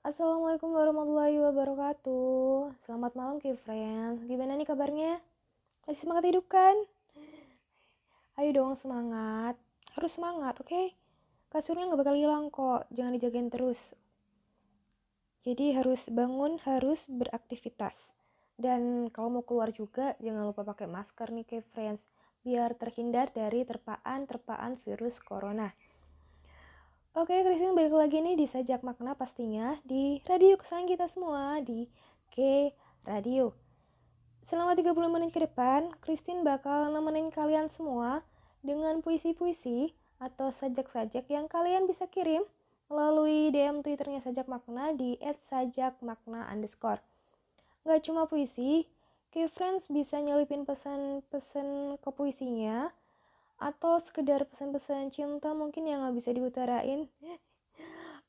Assalamualaikum warahmatullahi wabarakatuh. Selamat malam, Ki friends. Gimana nih kabarnya? Masih semangat hidup kan? Ayo dong semangat. Harus semangat, oke? Okay? Kasurnya nggak bakal hilang kok. Jangan dijagain terus. Jadi harus bangun, harus beraktivitas. Dan kalau mau keluar juga, jangan lupa pakai masker nih, Ki friends. Biar terhindar dari terpaan-terpaan virus corona. Oke, Christine balik lagi nih di Sajak Makna pastinya di radio kesayangan kita semua di K Radio. Selama 30 menit ke depan, Christine bakal nemenin kalian semua dengan puisi-puisi atau sajak-sajak yang kalian bisa kirim melalui DM Twitternya Sajak Makna di @sajakmakna underscore. Gak cuma puisi, K-Friends bisa nyelipin pesan-pesan ke puisinya, atau sekedar pesan-pesan cinta mungkin yang nggak bisa diutarain.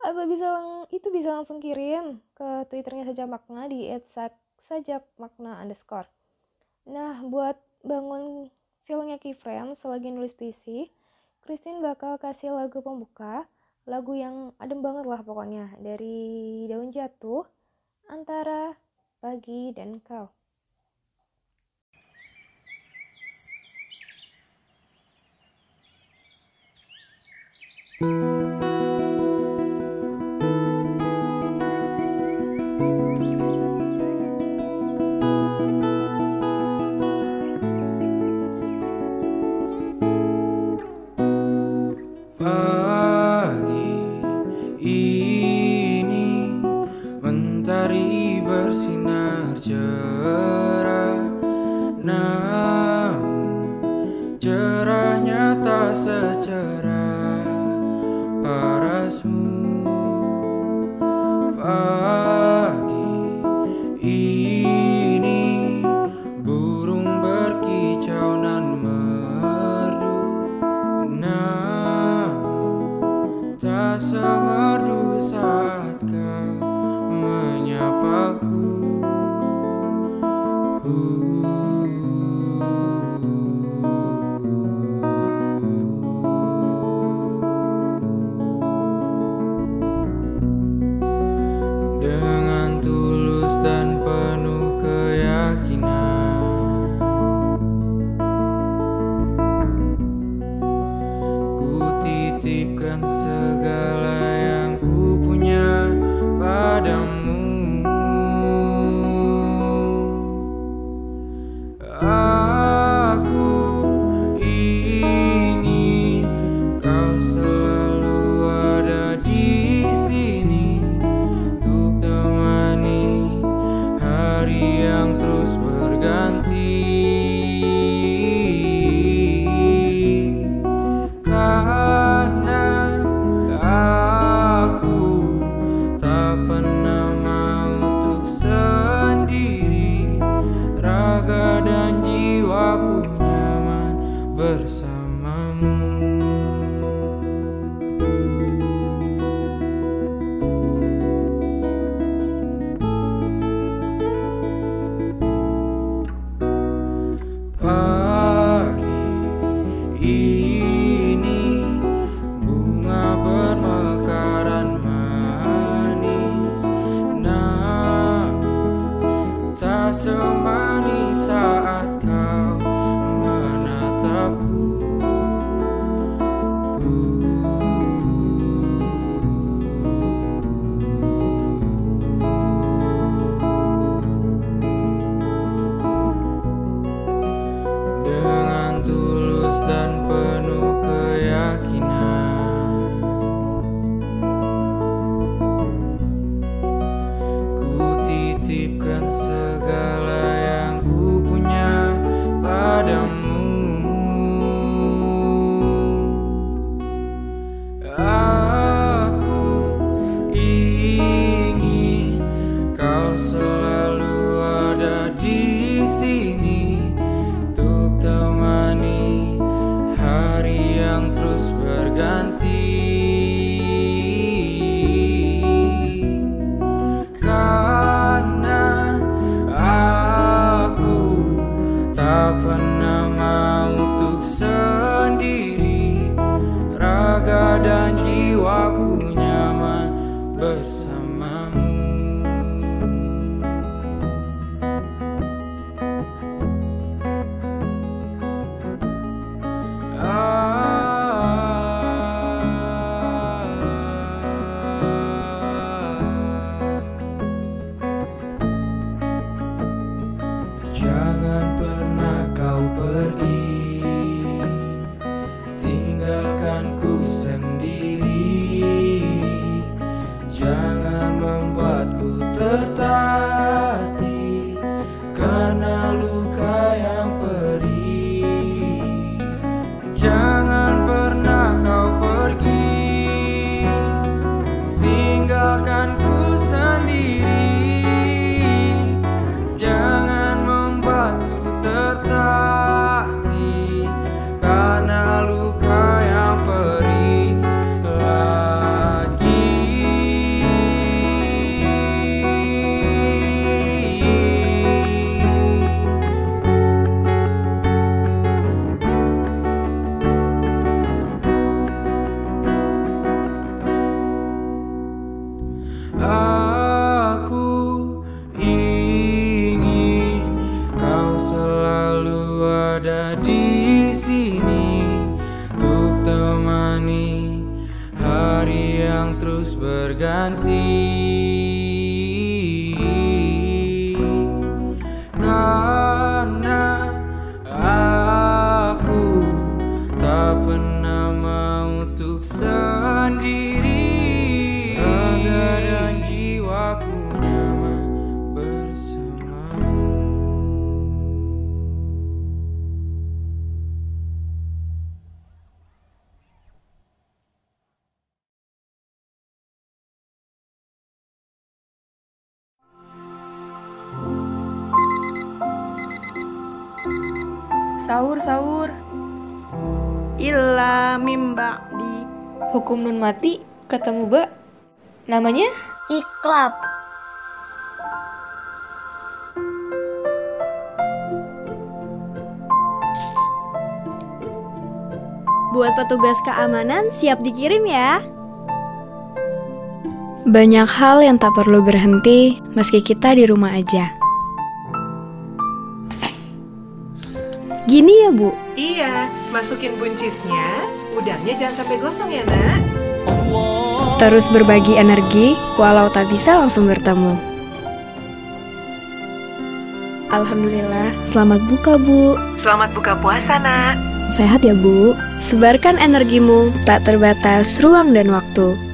Atau bisa itu bisa langsung kirim ke twitternya saja makna di sajak makna underscore. Nah buat bangun feelnya key friends selagi nulis PC Christine bakal kasih lagu pembuka lagu yang adem banget lah pokoknya dari daun jatuh antara pagi dan kau Música So my mati, ketemu ba. Namanya? Iklab. Buat petugas keamanan siap dikirim ya. Banyak hal yang tak perlu berhenti meski kita di rumah aja. Gini ya, Bu. Iya, masukin buncisnya, udangnya jangan sampai gosong ya, Nak. Terus berbagi energi walau tak bisa langsung bertemu. Alhamdulillah, selamat buka, Bu. Selamat buka puasa, Nak. Sehat ya, Bu. Sebarkan energimu tak terbatas ruang dan waktu.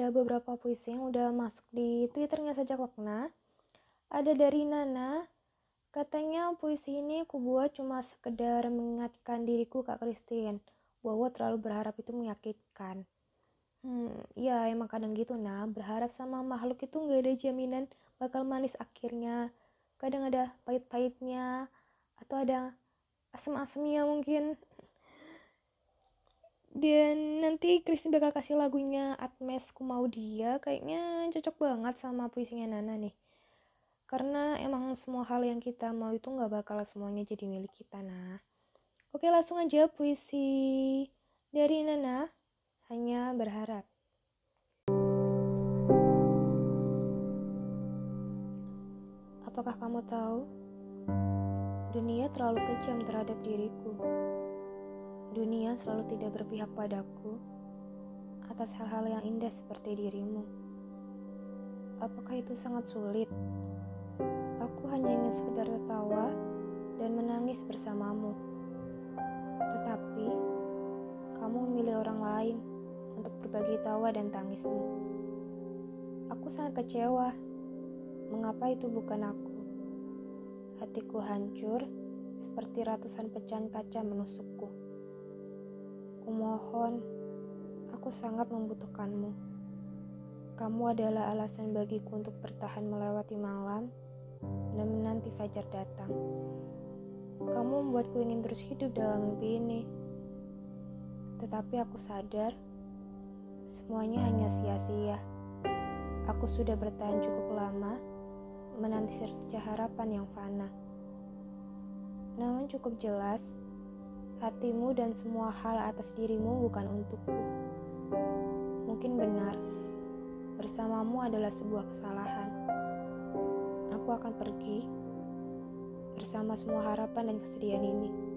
Ada beberapa puisi yang udah masuk di twitternya sejak wakna. Ada dari Nana, katanya puisi ini aku buat cuma sekedar mengingatkan diriku Kak Christine bahwa terlalu berharap itu menyakitkan. Hmm, ya emang kadang gitu nah, berharap sama makhluk itu nggak ada jaminan bakal manis akhirnya. Kadang ada pahit-pahitnya, atau ada asem-asemnya mungkin. Dan nanti Christine bakal kasih lagunya Atmes Ku Mau Dia, kayaknya cocok banget sama puisinya Nana nih. Karena emang semua hal yang kita mau itu nggak bakal semuanya jadi milik kita nah. Oke langsung aja puisi dari Nana, hanya berharap. Apakah kamu tahu? Dunia terlalu kejam terhadap diriku. Dunia selalu tidak berpihak padaku atas hal-hal yang indah seperti dirimu. Apakah itu sangat sulit? Aku hanya ingin sekedar tertawa dan menangis bersamamu. Tetapi, kamu memilih orang lain untuk berbagi tawa dan tangismu. Aku sangat kecewa. Mengapa itu bukan aku? Hatiku hancur seperti ratusan pecahan kaca menusukku. Kumohon, aku sangat membutuhkanmu. Kamu adalah alasan bagiku untuk bertahan melewati malam dan menanti fajar datang. Kamu membuatku ingin terus hidup dalam mimpi ini. Tetapi aku sadar, semuanya hanya sia-sia. Aku sudah bertahan cukup lama, menanti secerca harapan yang fana. Namun cukup jelas, hatimu dan semua hal atas dirimu bukan untukku. Mungkin benar, bersamamu adalah sebuah kesalahan. Aku akan pergi bersama semua harapan dan kesedihan ini.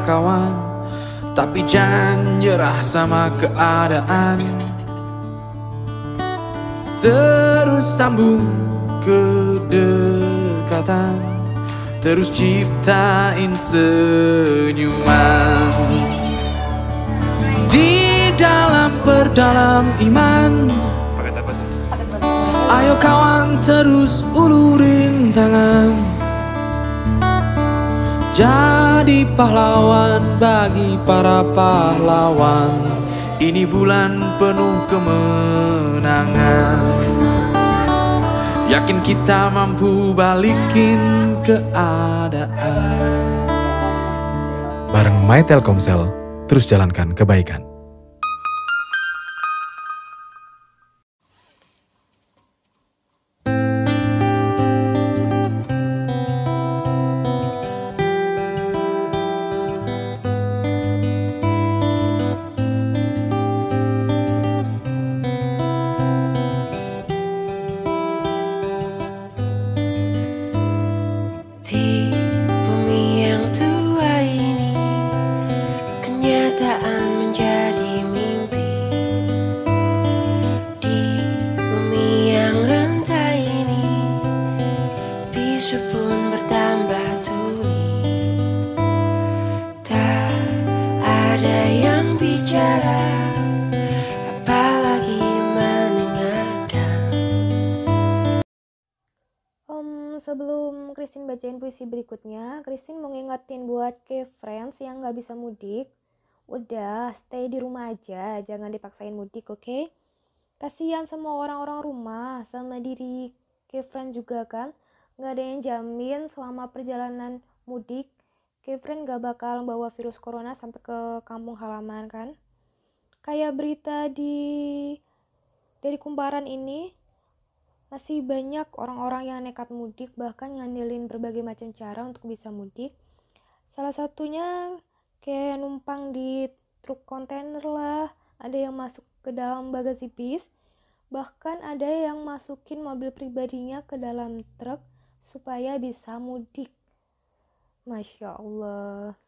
Kawan Tapi jangan nyerah sama keadaan. Terus sambung kedekatan Terus ciptain senyuman. Di dalam perdalam iman Ayo kawan terus ulurin tangan Jadi pahlawan bagi para pahlawan. Ini bulan penuh kemenangan. Yakin kita mampu balikin keadaan. Bareng My Telkomsel, terus jalankan kebaikan. Puisi berikutnya, Christine mau ngingetin buat ke friends yang nggak bisa mudik, udah stay di rumah aja, jangan dipaksain mudik, oke? Kasihan sama orang-orang rumah, sama diri ke friend juga kan, nggak ada yang jamin selama perjalanan mudik, ke friend nggak bakal bawa virus corona sampai ke kampung halaman kan? Kayak berita di dari kumparan ini, masih banyak orang-orang yang nekat mudik bahkan ngandelin berbagai macam cara untuk bisa mudik. Salah satunya kayak numpang di truk kontainer lah, ada yang masuk ke dalam bagasi bis, bahkan ada yang masukin mobil pribadinya ke dalam truk supaya bisa mudik. Masya Allah.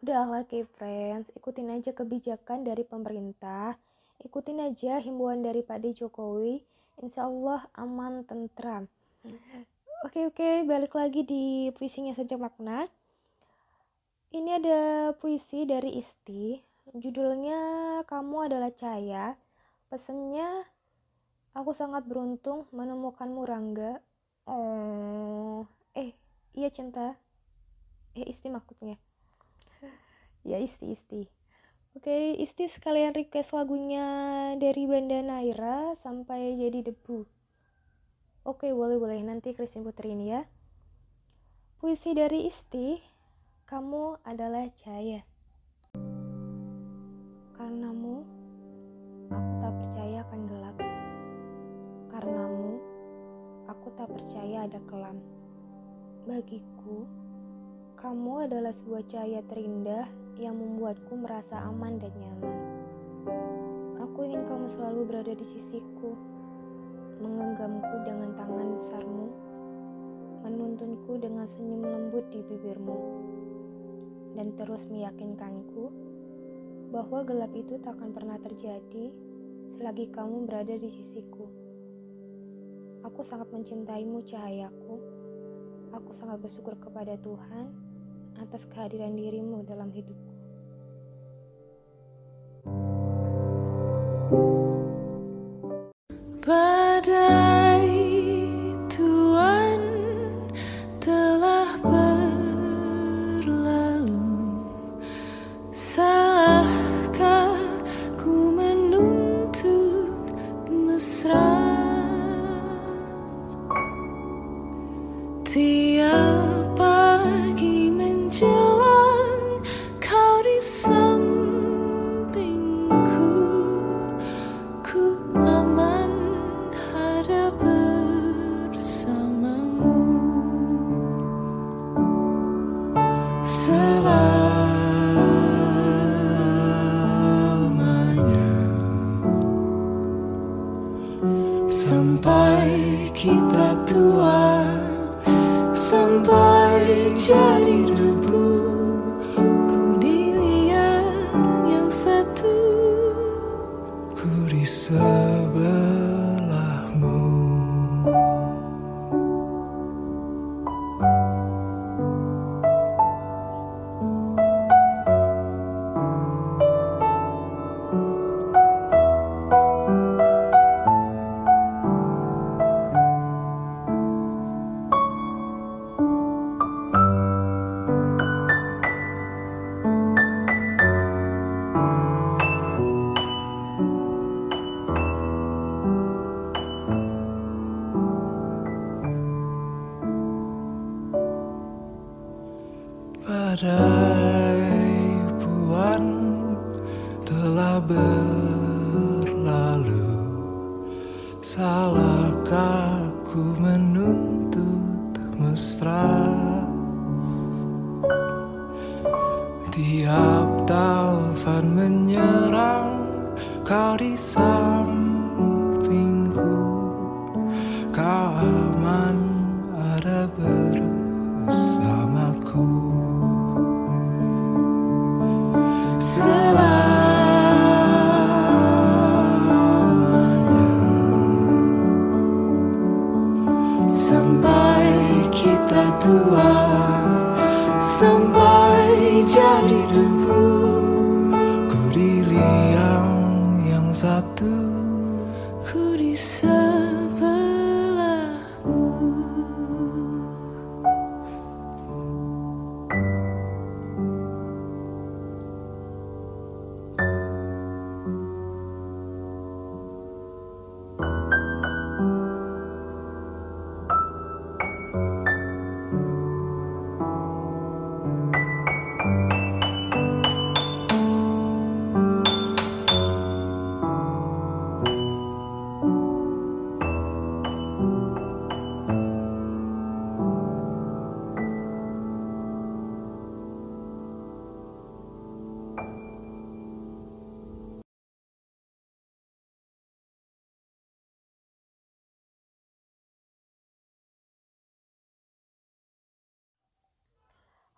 Udahlah ke friends, ikutin aja kebijakan dari pemerintah, ikutin aja himbauan dari Pak D Jokowi, insya Allah aman tentram. Oke oke, balik lagi di puisinya saja makna. Ini ada puisi dari Isti, judulnya Kamu Adalah Cahaya. Pesennya, aku sangat beruntung menemukanmu Rangga. Oh, eh, iya cinta. Eh, Isti maksudnya. Ya Isti Isti. Oke, Isti sekalian request lagunya dari Banda Naira sampai jadi debu. Oke, boleh-boleh. Nanti Christine puterin ya. Puisi dari Isti, kamu adalah cahaya. Karenamu, aku tak percaya akan gelap. Karenamu, aku tak percaya ada kelam. Bagiku, kamu adalah sebuah cahaya terindah yang membuatku merasa aman dan nyaman. Aku ingin kamu selalu berada di sisiku, menggenggamku dengan tangan besarmu, menuntunku dengan senyum lembut di bibirmu, dan terus meyakinkanku bahwa gelap itu tak akan pernah terjadi selagi kamu berada di sisiku. Aku sangat mencintaimu, cahayaku. Aku sangat bersyukur kepada Tuhan atas kehadiran dirimu dalam hidupku. sala.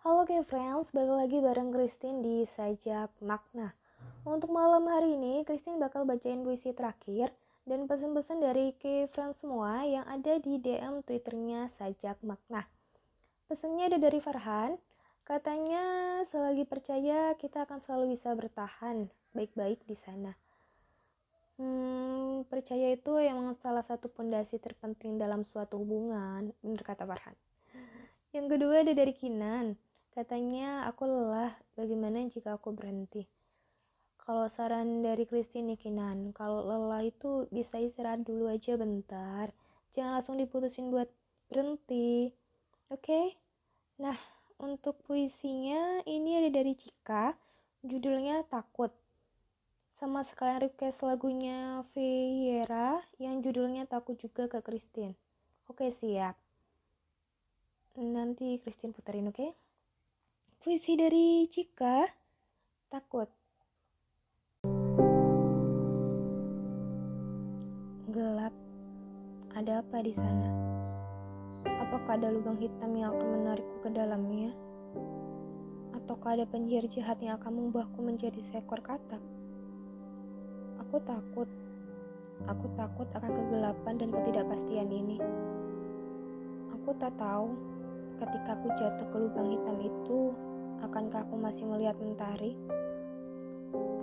Halo oke friends, balik lagi bareng Christine di Sajak Makna. Untuk malam hari ini, Christine bakal bacain puisi terakhir dan pesan-pesan dari ke friends semua yang ada di DM Twitternya Sajak Makna. Pesannya ada dari Farhan, katanya selagi percaya kita akan selalu bisa bertahan baik-baik di sana. Hmm, percaya itu emang salah satu pondasi terpenting dalam suatu hubungan, bener kata Farhan. Yang kedua ada dari Kinan, Katanya, aku lelah, bagaimana jika aku berhenti? Kalau saran dari Christine Kinan, kalau lelah itu bisa istirahat dulu aja bentar. Jangan langsung diputusin buat berhenti. Oke? Okay? Nah, untuk puisinya ini ada dari Cika, judulnya Takut. Sama sekalian request lagunya Vieira yang judulnya Takut juga ke Christine. Oke, siap. Nanti Christine puterin, oke? Okay? Puisi dari Cika, takut. Gelap. Ada apa di sana? Apakah ada lubang hitam yang akan menarikku ke dalamnya? Ataukah ada penyihir jahat yang akan mengubahku menjadi seekor katak? Aku takut. Aku takut akan kegelapan dan ketidakpastian ini. Aku tak tahu ketika aku jatuh ke lubang hitam itu, akankah aku masih melihat mentari?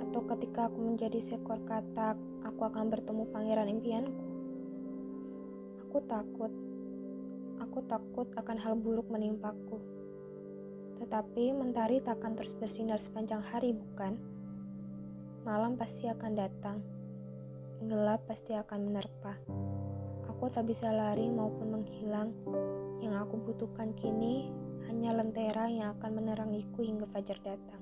Atau ketika aku menjadi seekor katak, aku akan bertemu pangeran impianku? Aku takut. Aku takut akan hal buruk menimpaku. Tetapi mentari takkan terus bersinar sepanjang hari, bukan? Malam pasti akan datang. Gelap pasti akan menerpa. Aku tak bisa lari maupun menghilang. Yang aku butuhkan kini hanya lentera yang akan menerangiku hingga fajar datang.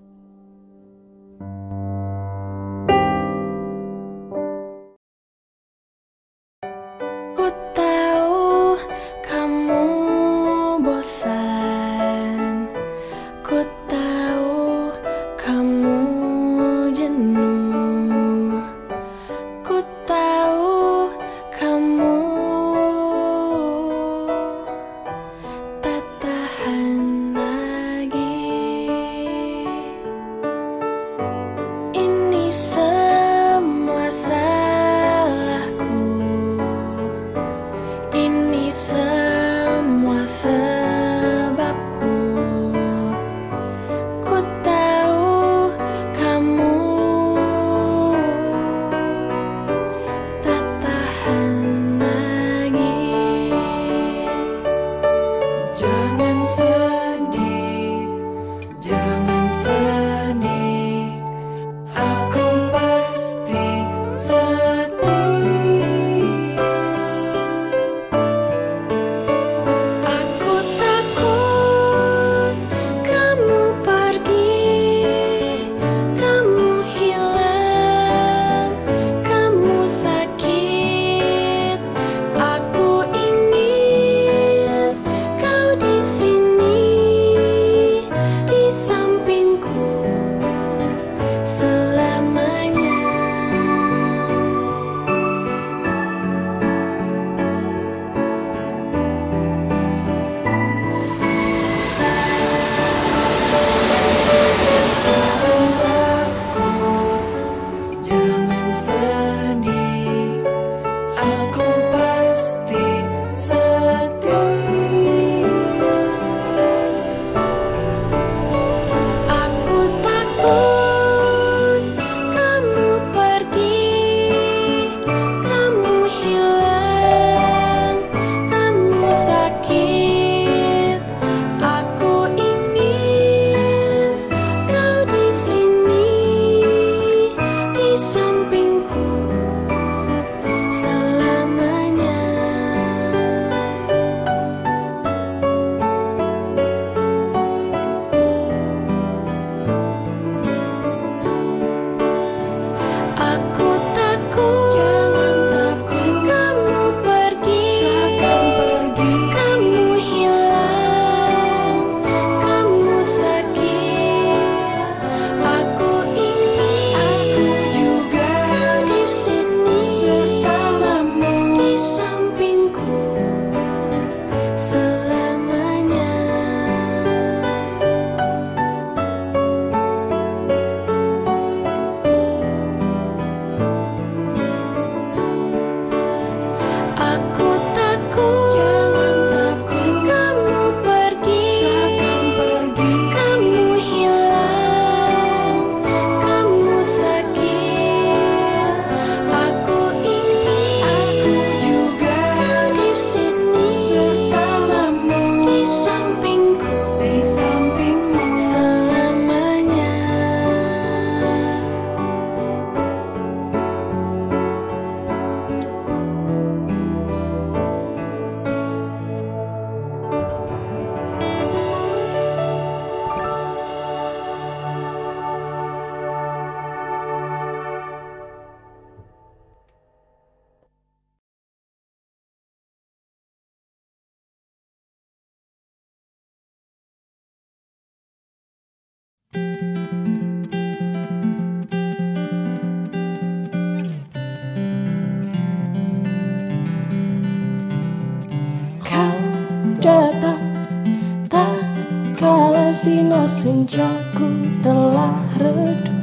Senjaku telah redup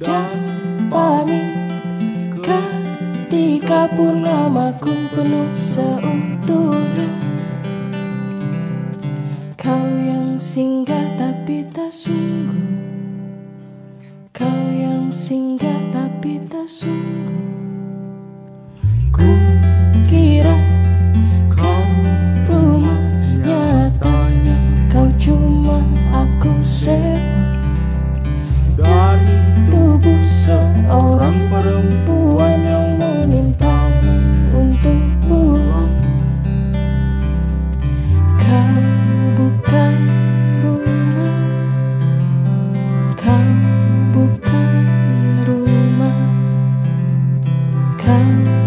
Dan pamit ketika purnamaku penuh seutuhnya again.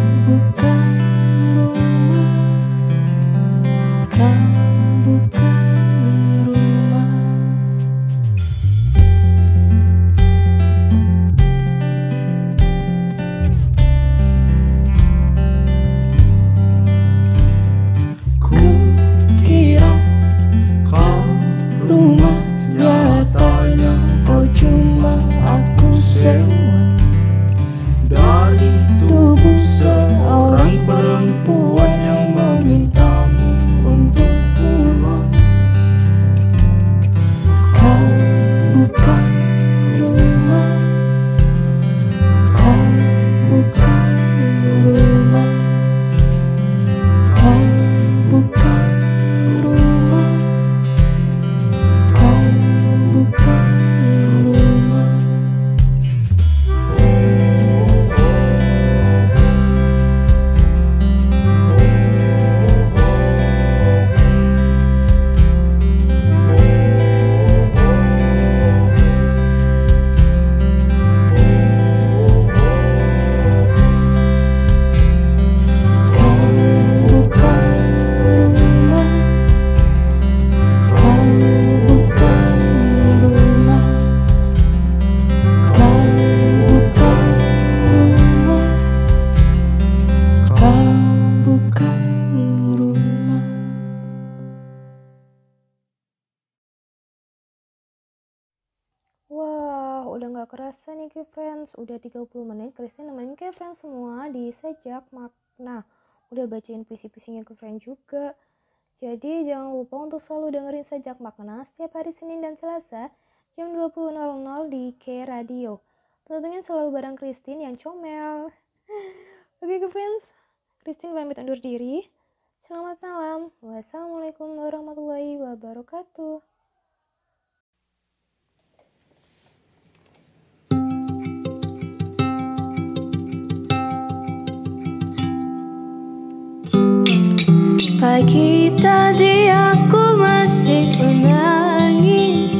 Friends. Udah 30 menit Christine nemenin ke friends semua di Sejak Makna. Udah bacain puisi-puisinya ke friends juga. Jadi jangan lupa untuk selalu dengerin Sejak Makna setiap hari Senin dan Selasa jam 20.00 di K Radio. Tentunya selalu bareng Christine yang comel. Oke ke friends, Christine pamit undur diri. Selamat malam. Wassalamualaikum warahmatullahi wabarakatuh. Pagi tadi aku masih menangis.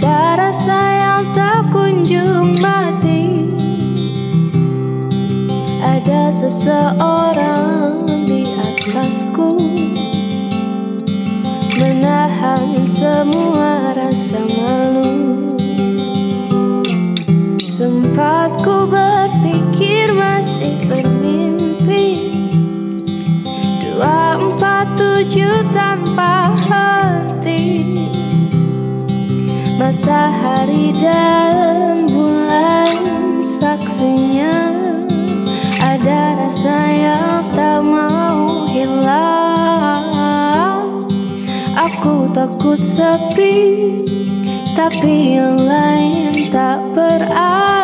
Ada rasa yang tak kunjung mati. Ada seseorang di atasku. Menahan semua rasa malu. Sempat ku berpikir masih bermimpi tujuh tanpa henti Matahari dan bulan saksinya. Ada rasa yang tak mau hilang. Aku takut sepi Tapi yang lain tak berarti